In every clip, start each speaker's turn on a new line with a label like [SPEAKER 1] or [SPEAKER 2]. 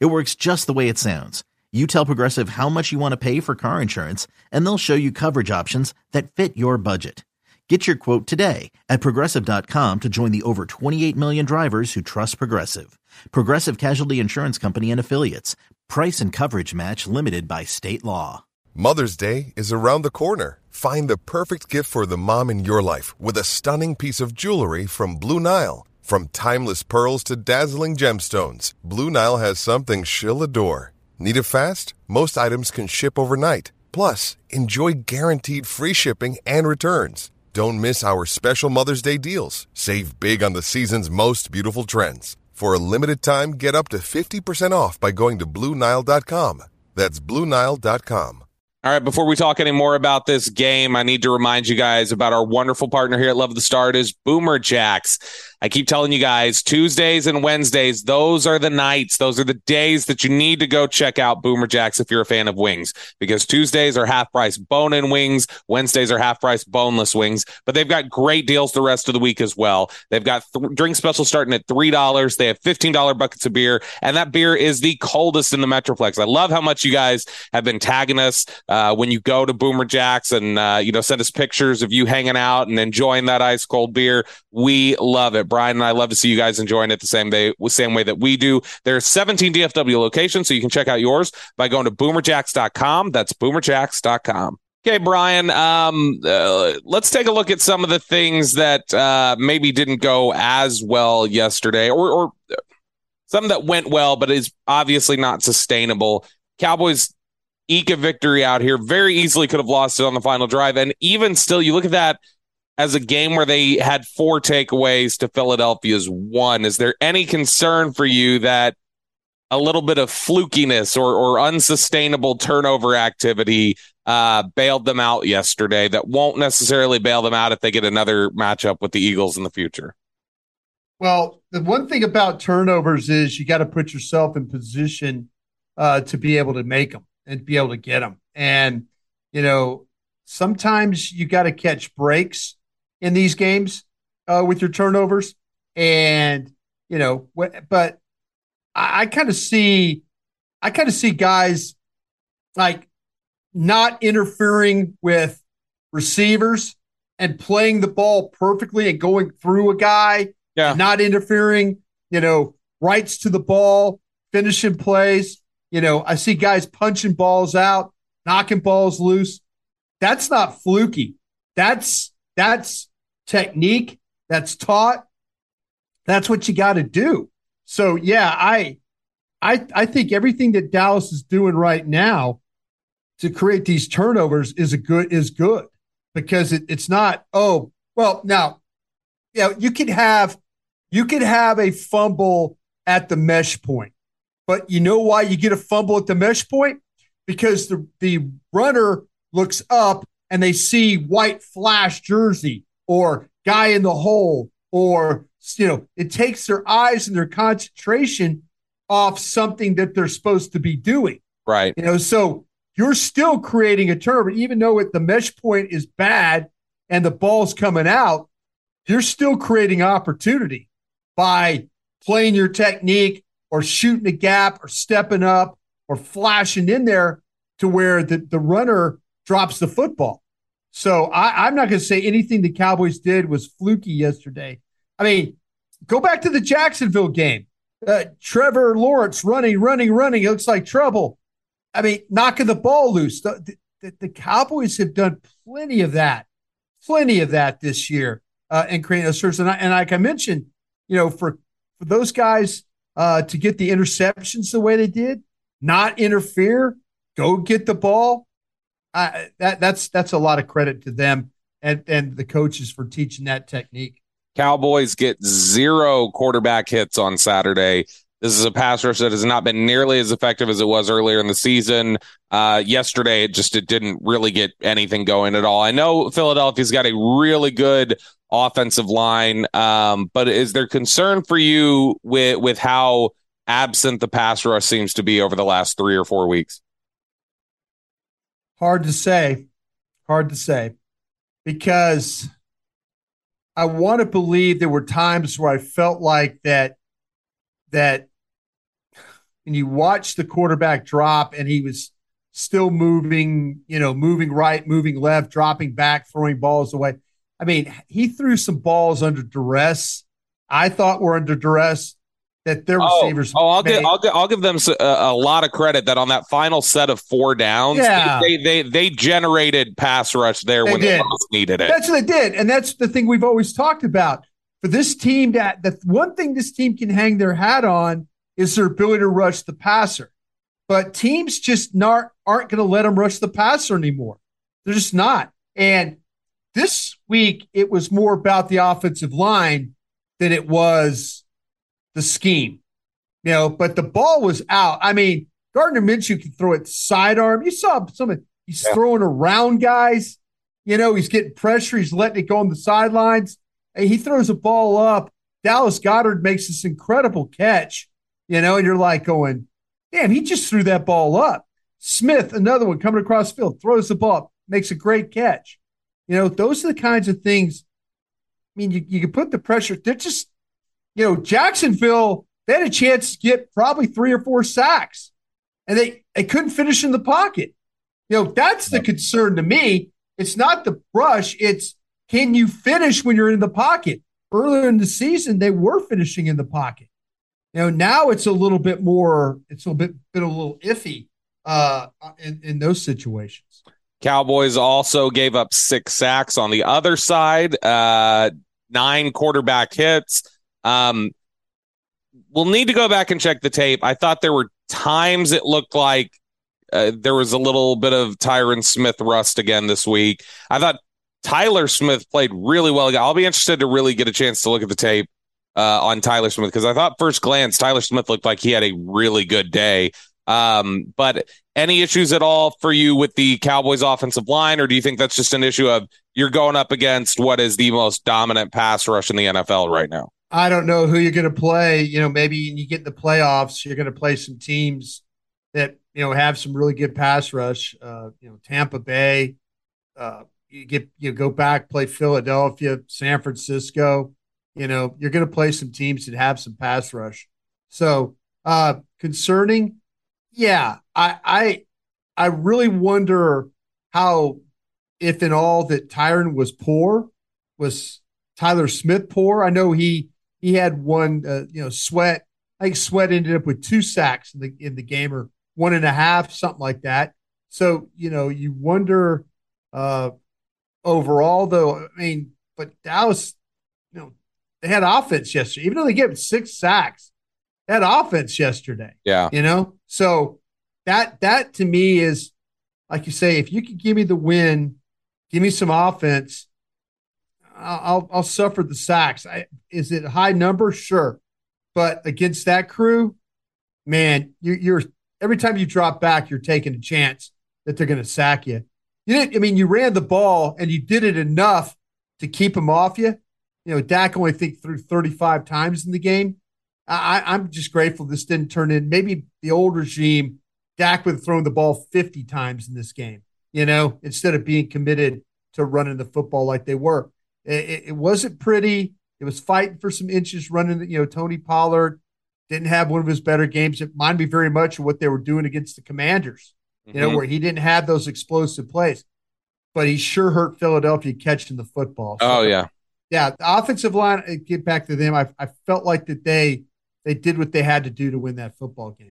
[SPEAKER 1] It works just the way it sounds. You tell Progressive how much you want to pay for car insurance, and they'll show you coverage options that fit your budget. Get your quote today at progressive.com to join the over 28 million drivers who trust Progressive. Progressive Casualty Insurance Company and Affiliates. Price and coverage match limited by state law.
[SPEAKER 2] Mother's Day is around the corner. Find the perfect gift for the mom in your life with a stunning piece of jewelry from Blue Nile. From timeless pearls to dazzling gemstones, Blue Nile has something she'll adore. Need it fast? Most items can ship overnight. Plus, enjoy guaranteed free shipping and returns. Don't miss our special Mother's Day deals. Save big on the season's most beautiful trends. For a limited time, get up to 50% off by going to Bluenile.com. That's Bluenile.com.
[SPEAKER 3] All right, before we talk any more about this game, I need to remind you guys about our wonderful partner here at Love the Start is Boomer Jacks. I keep telling you guys, Tuesdays and Wednesdays, those are the nights, those are the days that you need to go check out Boomer Jacks if you're a fan of wings, because Tuesdays are half price bone in wings, Wednesdays are half price boneless wings, but they've got great deals the rest of the week as well. They've got th- drink specials starting at $3. They have $15 buckets of beer, and that beer is the coldest in the Metroplex. I love how much you guys have been tagging us uh, when you go to Boomer Jacks and, uh, you know, send us pictures of you hanging out and enjoying that ice cold beer. We love it. Brian and I love to see you guys enjoying it the same day, same way that we do. There's 17 DFW locations, so you can check out yours by going to boomerjacks.com. That's boomerjacks.com. Okay, Brian, um, uh, let's take a look at some of the things that uh, maybe didn't go as well yesterday, or, or some that went well, but is obviously not sustainable. Cowboys eke a victory out here. Very easily could have lost it on the final drive. And even still, you look at that as a game where they had four takeaways to Philadelphia's one. Is there any concern for you that a little bit of flukiness or, or unsustainable turnover activity uh, bailed them out yesterday that won't necessarily bail them out if they get another matchup with the Eagles in the future?
[SPEAKER 4] Well, the one thing about turnovers is you got to put yourself in position uh, to be able to make them and be able to get them. And, you know, sometimes you got to catch breaks in these games uh, with your turnovers. And, you know, but I, I kind of see, I kind of see guys like not interfering with receivers and playing the ball perfectly and going through a guy,
[SPEAKER 3] yeah.
[SPEAKER 4] not interfering, you know, rights to the ball, finishing plays. You know, I see guys punching balls out, knocking balls loose. That's not fluky. That's that's technique that's taught. That's what you got to do. So yeah, I, I, I think everything that Dallas is doing right now to create these turnovers is a good is good because it, it's not. Oh well, now, yeah, you could have you could have a fumble at the mesh point, but you know why you get a fumble at the mesh point? Because the the runner looks up and they see white flash jersey or guy in the hole or you know it takes their eyes and their concentration off something that they're supposed to be doing.
[SPEAKER 3] Right.
[SPEAKER 4] You know so you're still creating a turnover even though it, the mesh point is bad and the ball's coming out you're still creating opportunity by playing your technique or shooting a gap or stepping up or flashing in there to where the, the runner drops the football so I, am not going to say anything the Cowboys did was fluky yesterday. I mean, go back to the Jacksonville game. Uh, Trevor Lawrence running, running, running. It looks like trouble. I mean, knocking the ball loose. The, the, the Cowboys have done plenty of that, plenty of that this year uh, and creating a search. And, I, and like I mentioned, you know, for, for those guys uh, to get the interceptions the way they did, not interfere, go get the ball I, that that's that's a lot of credit to them and and the coaches for teaching that technique.
[SPEAKER 3] Cowboys get zero quarterback hits on Saturday. This is a pass rush that has not been nearly as effective as it was earlier in the season. Uh, yesterday, it just it didn't really get anything going at all. I know Philadelphia's got a really good offensive line, um, but is there concern for you with with how absent the pass rush seems to be over the last three or four weeks?
[SPEAKER 4] Hard to say. Hard to say because I want to believe there were times where I felt like that that and you watch the quarterback drop and he was still moving, you know, moving right, moving left, dropping back, throwing balls away. I mean, he threw some balls under duress. I thought were under duress that their
[SPEAKER 3] oh,
[SPEAKER 4] receivers.
[SPEAKER 3] Oh, I'll give, I'll give I'll give them a, uh, a, lot of credit that on that final set of four downs,
[SPEAKER 4] yeah.
[SPEAKER 3] they, they, they they generated pass rush there
[SPEAKER 4] they
[SPEAKER 3] when
[SPEAKER 4] did.
[SPEAKER 3] they most needed it.
[SPEAKER 4] That's what they did, and that's the thing we've always talked about for this team. That the one thing this team can hang their hat on is their ability to rush the passer. But teams just not, aren't going to let them rush the passer anymore. They're just not. And this week, it was more about the offensive line than it was the scheme. You know, but the ball was out. I mean, Gardner Minshew can throw it sidearm. You saw some of he's yeah. throwing around guys. You know, he's getting pressure. He's letting it go on the sidelines. And he throws a ball up. Dallas Goedert makes this incredible catch you know, and you're like going, damn, he just threw that ball up. Smith, another one coming across the field, throws the ball up, makes a great catch. You know, those are the kinds of things. I mean, you, you can put the pressure. They're just, you know, Jacksonville, they had a chance to get probably three or four sacks, and they, they couldn't finish in the pocket. You know, that's the concern to me. It's not the brush, it's can you finish when you're in the pocket? Earlier in the season, they were finishing in the pocket. You know, now it's a little bit more, it's a bit been a little iffy uh, in, in those situations.
[SPEAKER 3] Cowboys also gave up six sacks on the other side, uh, nine quarterback hits. Um, we'll need to go back and check the tape. I thought there were times it looked like uh, there was a little bit of Tyron Smith rust again this week. I thought Tyler Smith played really well. I'll be interested to really get a chance to look at the tape uh, on Tyler Smith because I thought first glance Tyler Smith looked like he had a really good day. Um, but any issues at all for you with the Cowboys offensive line, or do you think that's just an issue of you're going up against what is the most dominant pass rush in the NFL right now?
[SPEAKER 4] I don't know who you're going to play. You know, maybe you get in the playoffs, you're going to play some teams that you know have some really good pass rush. Uh, you know, Tampa Bay. Uh, you get you go back play Philadelphia, San Francisco you know, you're going to play some teams that have some pass rush. So, uh, concerning, yeah, I, I, I really wonder how, if in all that Tyron was poor, was Tyler Smith poor? I know he he had one, uh, you know, Sweat. I think Sweat ended up with two sacks in the in the game, or one and a half, something like that. So you know, you wonder uh, overall, though. I mean, but Dallas, you know, they had offense yesterday, even though they gave six sacks. They had offense yesterday.
[SPEAKER 3] Yeah,
[SPEAKER 4] you know. So that that to me is like you say, if you can give me the win, give me some offense, I'll I'll suffer the sacks. I, is it a high number? Sure, but against that crew, man, you, you're every time you drop back, you're taking a chance that they're going to sack you. You didn't. I mean, you ran the ball and you did it enough to keep them off you. You know, Dak only think threw 35 times in the game. I, I'm just grateful this didn't turn in. Maybe the old regime, Dak would have thrown the ball 50 times in this game, you know, instead of being committed to running the football like they were. It, it wasn't pretty. It was fighting for some inches running, you know, Tony Pollard didn't have one of his better games. It reminded me very much of what they were doing against the Commanders, you know, mm-hmm. where he didn't have those explosive plays, but he sure hurt Philadelphia catching the football.
[SPEAKER 3] So, oh, yeah
[SPEAKER 4] yeah, the offensive line. Uh, get back to them. I, I felt like that they they did what they had to do to win that football game.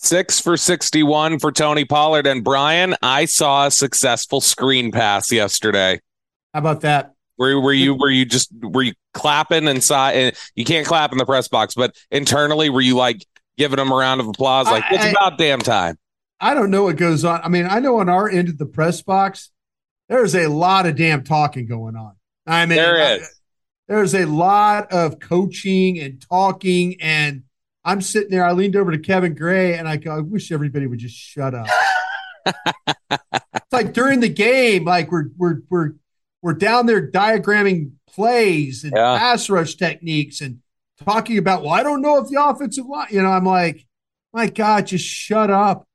[SPEAKER 3] Six for 61 for Tony Pollard. And Brian, I saw a successful screen pass yesterday.
[SPEAKER 4] How about that?
[SPEAKER 3] Were, were you were you just were you clapping inside? You can't clap in the press box, but internally, were you like giving them a round of applause? Like
[SPEAKER 4] I-
[SPEAKER 3] it's
[SPEAKER 4] I-
[SPEAKER 3] about damn time.
[SPEAKER 4] I don't know what goes on. I mean, I know on our end of the press box, there's a lot of damn talking going on. I mean,
[SPEAKER 3] There
[SPEAKER 4] I-
[SPEAKER 3] is.
[SPEAKER 4] there's a lot of coaching and talking, and I'm sitting there. I leaned over to Kevin Gray, and I go, I wish everybody would just shut up. it's like during the game, like we're we're we're we're down there diagramming plays and
[SPEAKER 3] Yeah.
[SPEAKER 4] pass rush techniques and talking about. Well, I don't know if the offensive line. You know, I'm like, my God, just shut up.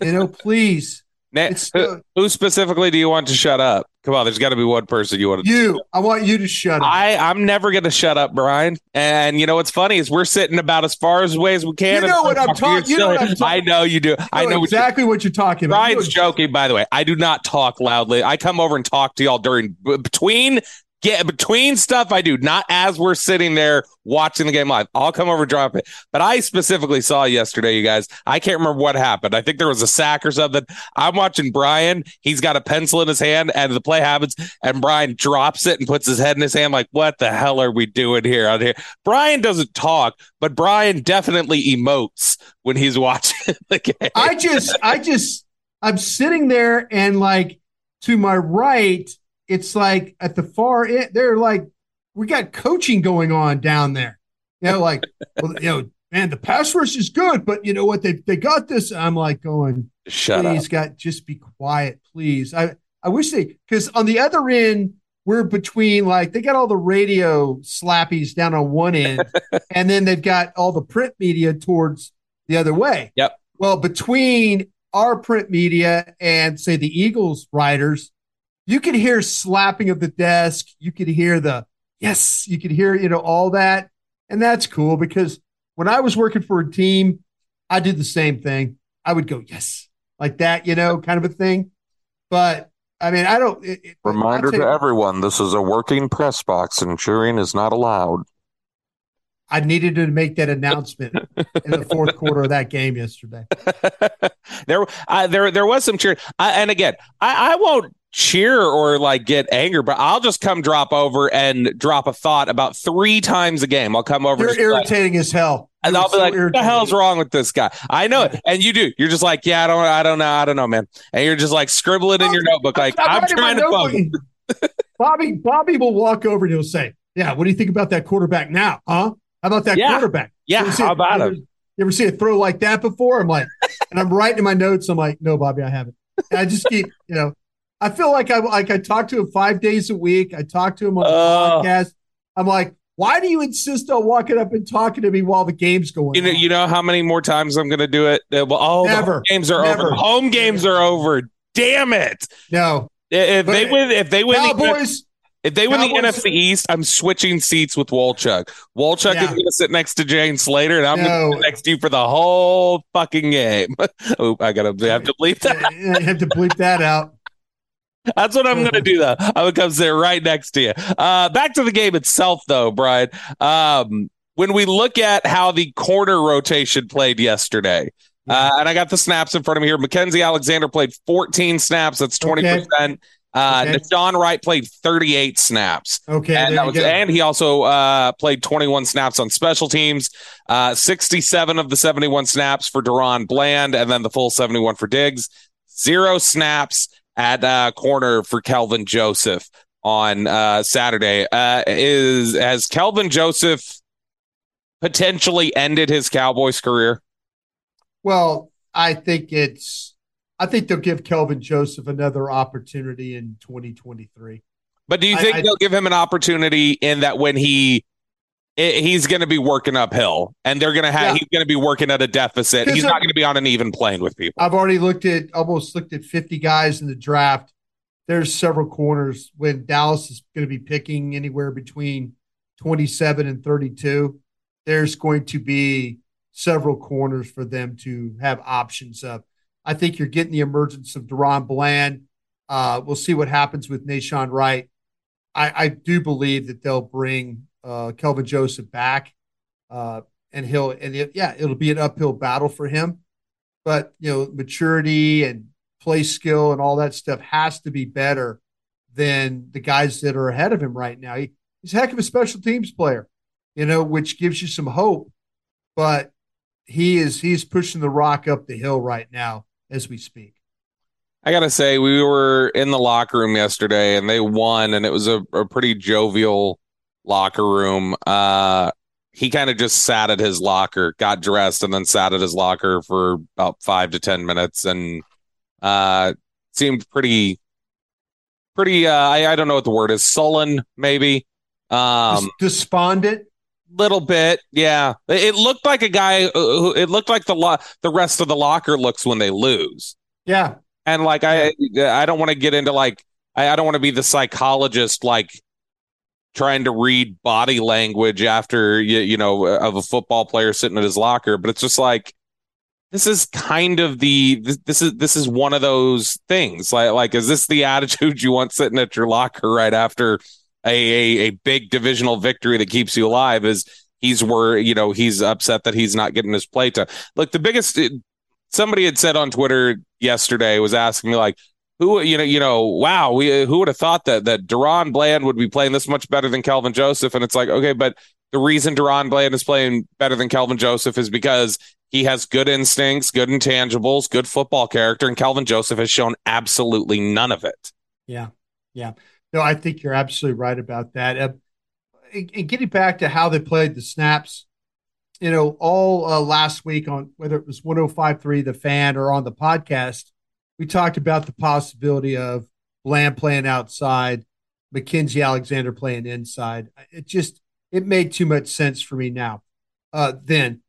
[SPEAKER 4] You know, please.
[SPEAKER 3] Na- who, who specifically do you want to shut up? Come on, there's got to be one person you want to.
[SPEAKER 4] You, I want you to shut up.
[SPEAKER 3] I I'm never gonna shut up, Brian. And you know what's funny is we're sitting about as far as away as we can.
[SPEAKER 4] You know what I'm talking- you know what I'm
[SPEAKER 3] still- I
[SPEAKER 4] talking-
[SPEAKER 3] know you do. I know what you-
[SPEAKER 4] exactly what you're talking about.
[SPEAKER 3] Brian's
[SPEAKER 4] You-
[SPEAKER 3] joking, by the way. I do not talk loudly. I come over and talk to y'all during between get between stuff I do, not as we're sitting there watching the game live. I'll come over drop it. But I specifically saw yesterday, you guys. I can't remember what happened. I think there was a sack or something. I'm watching Brian. He's got a pencil in his hand, and the play happens, and Brian drops it and puts his head in his hand, like, "What the hell are we doing here out here?" Brian doesn't talk, but Brian definitely emotes when he's watching the game.
[SPEAKER 4] I just, I just, I'm sitting there and like to my right, it's like at the far end, they're like, we got coaching going on down there. You know, like, well, you know, man, the pass rush is good, but you know what? They they got this. I'm like going,
[SPEAKER 3] Shut
[SPEAKER 4] please,
[SPEAKER 3] up.
[SPEAKER 4] God, just be quiet, please. I I wish they because on the other end we're between like they got all the radio slappies down on one end, and then they've got all the print media towards the other way.
[SPEAKER 3] Yep.
[SPEAKER 4] Well, between our print media and say the Eagles writers, you could hear slapping of the desk. You could hear the yes. You could hear you know all that, and that's cool because when I was working for a team, I did the same thing. I would go yes like that, you know, kind of a thing. But I mean, I don't. It, it-
[SPEAKER 5] Reminder to everyone this is a working press box and cheering is not allowed.
[SPEAKER 4] I needed to make that announcement in the fourth quarter of that game yesterday.
[SPEAKER 3] there, uh, there, there was some cheer. I, and again, I, I won't cheer or like get angry, but I'll just come drop over and drop a thought about three times a game. I'll come over
[SPEAKER 4] You're
[SPEAKER 3] just like-
[SPEAKER 4] irritating as hell.
[SPEAKER 3] and
[SPEAKER 4] You're
[SPEAKER 3] I'll be
[SPEAKER 4] so
[SPEAKER 3] like, "What the hell's wrong with this guy?" I know it, and you do. You're just like, "Yeah, I don't, I don't know, I don't know, man." And you're just like scribbling in your notebook, like,
[SPEAKER 4] I'm
[SPEAKER 3] "I'm trying to fumble."
[SPEAKER 4] notebook. Bobby, Bobby will walk over and he'll say, "Yeah, what do you think about that quarterback now? Huh? How about that
[SPEAKER 3] Yeah.
[SPEAKER 4] quarterback?
[SPEAKER 3] Yeah,
[SPEAKER 4] You ever see
[SPEAKER 3] how
[SPEAKER 4] a-
[SPEAKER 3] about him?
[SPEAKER 4] You ever see a throw like that before? I'm like, and I'm writing in my notes. I'm like, no, Bobby, I haven't. And I just keep, you know, I feel like I like I talk to him five days a week. I talk to him on the
[SPEAKER 3] Oh.
[SPEAKER 4] podcast. I'm like, why do you insist on walking up and talking to me while the game's going?
[SPEAKER 3] You know,
[SPEAKER 4] on?
[SPEAKER 3] you know how many more times I'm going to do it? Uh, Well, the
[SPEAKER 4] Never.
[SPEAKER 3] games are
[SPEAKER 4] Never.
[SPEAKER 3] over. Home games are over. Damn it!
[SPEAKER 4] no,
[SPEAKER 3] If they win, if they win, the, if they win the NFC East, I'm switching seats with Wolchuk. Wolchuk
[SPEAKER 4] Yeah.
[SPEAKER 3] is going to sit next to Jane Slater, and I'm going to sit next to you for the whole fucking game. oh, I gotta have to bleep that.
[SPEAKER 4] you have to bleep that out.
[SPEAKER 3] That's what I'm going to do, though. I would come sit right next to you. Uh, back to the game itself, though, Brian. Um, when we look at how the corner rotation played yesterday, uh, and I got the snaps in front of me here. Mackensie Alexander played 14 snaps. That's 20%. Uh,
[SPEAKER 4] Okay.
[SPEAKER 3] Nahshon Wright played 38 snaps.
[SPEAKER 4] Okay,
[SPEAKER 3] and, was, and he also uh, played 21 snaps on special teams, uh, 67 of the 71 snaps for DaRon Bland, and then the full 71 for Diggs. Zero snaps at uh, corner for Kelvin Joseph on uh, Saturday. Uh, is has Kelvin Joseph potentially ended his Cowboys career?
[SPEAKER 4] Well, I think it's. I think they'll give Kelvin Joseph another opportunity in 2023.
[SPEAKER 3] But do you
[SPEAKER 4] I-
[SPEAKER 3] think
[SPEAKER 4] I-
[SPEAKER 3] they'll give him an opportunity in that when he i- he's going to be working uphill and they're going to have
[SPEAKER 4] Yeah.
[SPEAKER 3] he's going to be working at a deficit. He's not going to be on an even plane with people.
[SPEAKER 4] I've already looked at almost looked at 50 guys in the draft. There's several corners when Dallas is going to be picking anywhere between 27 and 32. There's going to be several corners for them to have options of. I think you're getting the emergence of DaRon Bland. Uh, we'll see what happens with Nahshon Wright. I, I do believe that they'll bring uh, Kelvin Joseph back. Uh, and he'll and it, yeah, it'll be an uphill battle for him. But you know, maturity and play skill and all that stuff has to be better than the guys that are ahead of him right now. He, he's a heck of a special teams player, you know, which gives you some hope. But he is he's pushing the rock up the hill right now as we speak.
[SPEAKER 3] I gotta say, we were in the locker room yesterday, and they won, and it was a, a pretty jovial locker room. Uh, he kind of just sat at his locker, got dressed, and then sat at his locker for about five to ten minutes, and uh, seemed pretty, pretty. Uh, I, I don't know what the word is, sullen, maybe. Um,
[SPEAKER 4] despondent
[SPEAKER 3] little bit yeah it looked like a guy who it looked like the lo- the rest of the locker looks when they lose
[SPEAKER 4] yeah
[SPEAKER 3] and like i i don't want to get into like i, I don't want to be the psychologist like trying to read body language after you, you know of a football player sitting at his locker but it's just like this is kind of the this, is this is one of those things. Like like is this the attitude you want sitting at your locker right after a, a, a big divisional victory that keeps you alive is he's where you know he's upset that he's not getting his play time. Look the biggest somebody had said on twitter yesterday was asking me like who you know you know wow we who would have thought that that DaRon Bland would be playing this much better than Kelvin Joseph and it's like okay but the reason DaRon Bland is playing better than Kelvin Joseph is because he has good instincts, good intangibles, good football character, and Kelvin Joseph has shown absolutely none of it.
[SPEAKER 4] Yeah, yeah. No, I think you're absolutely right about that. Uh, and getting back to how they played the snaps, you know, all uh, last week on whether it was 105.3 The Fan or on the podcast, we talked about the possibility of Bland playing outside, Mackensie Alexander playing inside. It just it made too much sense for me now. Uh, then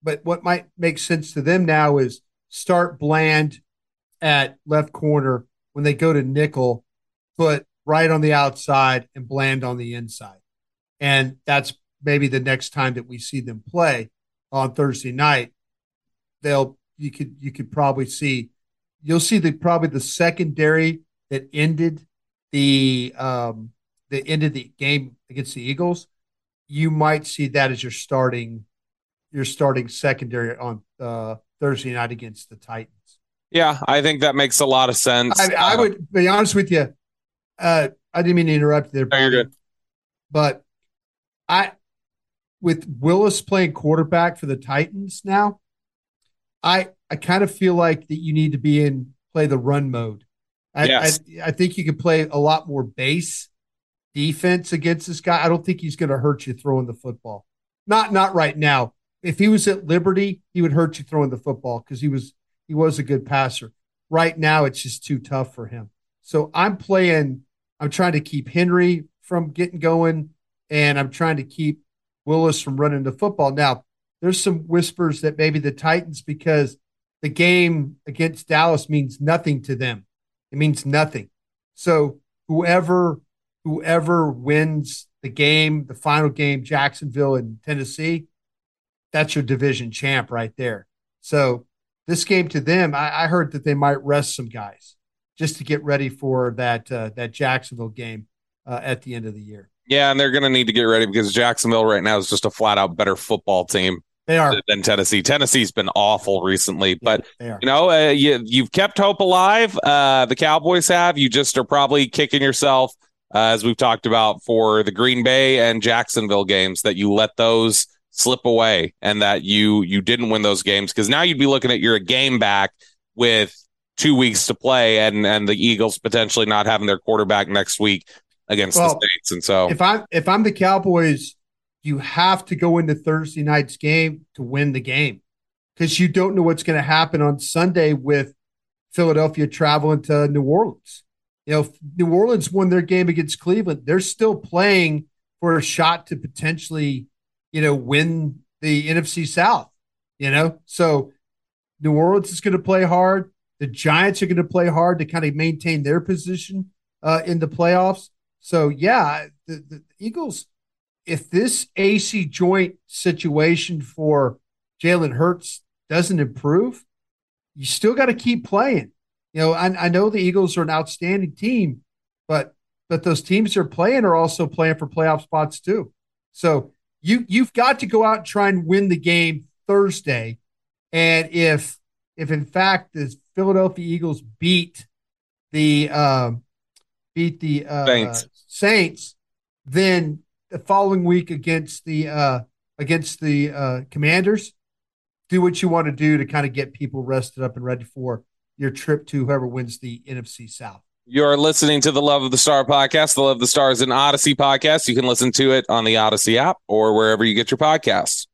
[SPEAKER 4] but what might make sense to them now is start Bland at left corner when they go to nickel, put right on the outside and Bland on the inside. And that's maybe the next time that we see them play on Thursday night. They'll you could you could probably see you'll see the probably the secondary that ended the um the end of the game against the Eagles. You might see that as your starting your starting secondary on uh, Thursday night against the Titans.
[SPEAKER 3] Yeah, I think that makes a lot of sense.
[SPEAKER 4] I, I would be honest with you. Uh, I didn't mean to interrupt there.
[SPEAKER 3] No, you're good.
[SPEAKER 4] But I, with Willis playing quarterback for the Titans now, I I kind of feel like that you need to be in play the run mode. I,
[SPEAKER 3] yes.
[SPEAKER 4] I, I think you could play a lot more base defense against this guy. I don't think he's going to hurt you throwing the football. Not not right now if he was at Liberty, he would hurt you throwing the football because he was he was a good passer. Right now, it's just too tough for him. So I'm playing. I'm trying to keep Henry from getting going, and I'm trying to keep Willis from running the football. Now, there's some whispers that maybe the Titans, because the game against Dallas means nothing to them. It means nothing. So whoever whoever wins the game, the final game, Jacksonville and Tennessee, that's your division champ right there. So this game to them, I, I heard that they might rest some guys just to get ready for that uh, that Jacksonville game uh, at the end of the year.
[SPEAKER 3] Yeah, and they're going to need to get ready because Jacksonville right now is just a flat out better football team.
[SPEAKER 4] They are
[SPEAKER 3] than Tennessee. Tennessee's been awful recently, but you know uh, you you've kept hope alive. Uh, the Cowboys have. You just are probably kicking yourself, uh, as we've talked about for the Green Bay and Jacksonville games that you let those slip away and that you you didn't win those games because now you'd be looking at you're a game back with two weeks to play and and the Eagles potentially not having their quarterback next week against well, the Saints. And so
[SPEAKER 4] if I'm if I'm the Cowboys, you have to go into Thursday night's game to win the game because you don't know what's going to happen on Sunday with Philadelphia traveling to New Orleans. You know, New Orleans won their game against Cleveland. They're still playing for a shot to potentially you know, win the NFC South, you know? So New Orleans is going to play hard. The Giants are going to play hard to kind of maintain their position uh, in the playoffs. So, yeah, the, the Eagles, if this AC joint situation for Jalen Hurts doesn't improve, you still got to keep playing. You know, I, I know the Eagles are an outstanding team, but but those teams they're playing are also playing for playoff spots too. So you you've got to go out and try and win the game Thursday. And if if in fact the Philadelphia Eagles beat the um, beat the uh,
[SPEAKER 3] Saints.
[SPEAKER 4] Saints, then the following week against the uh, against the uh, Commanders, do what you want to do to kind of get people rested up and ready for your trip to whoever wins the NFC South.
[SPEAKER 3] You're listening to the Love of the Star podcast. The Love of the Stars is an Audacy podcast. You can listen to it on the Audacy app or wherever you get your podcasts.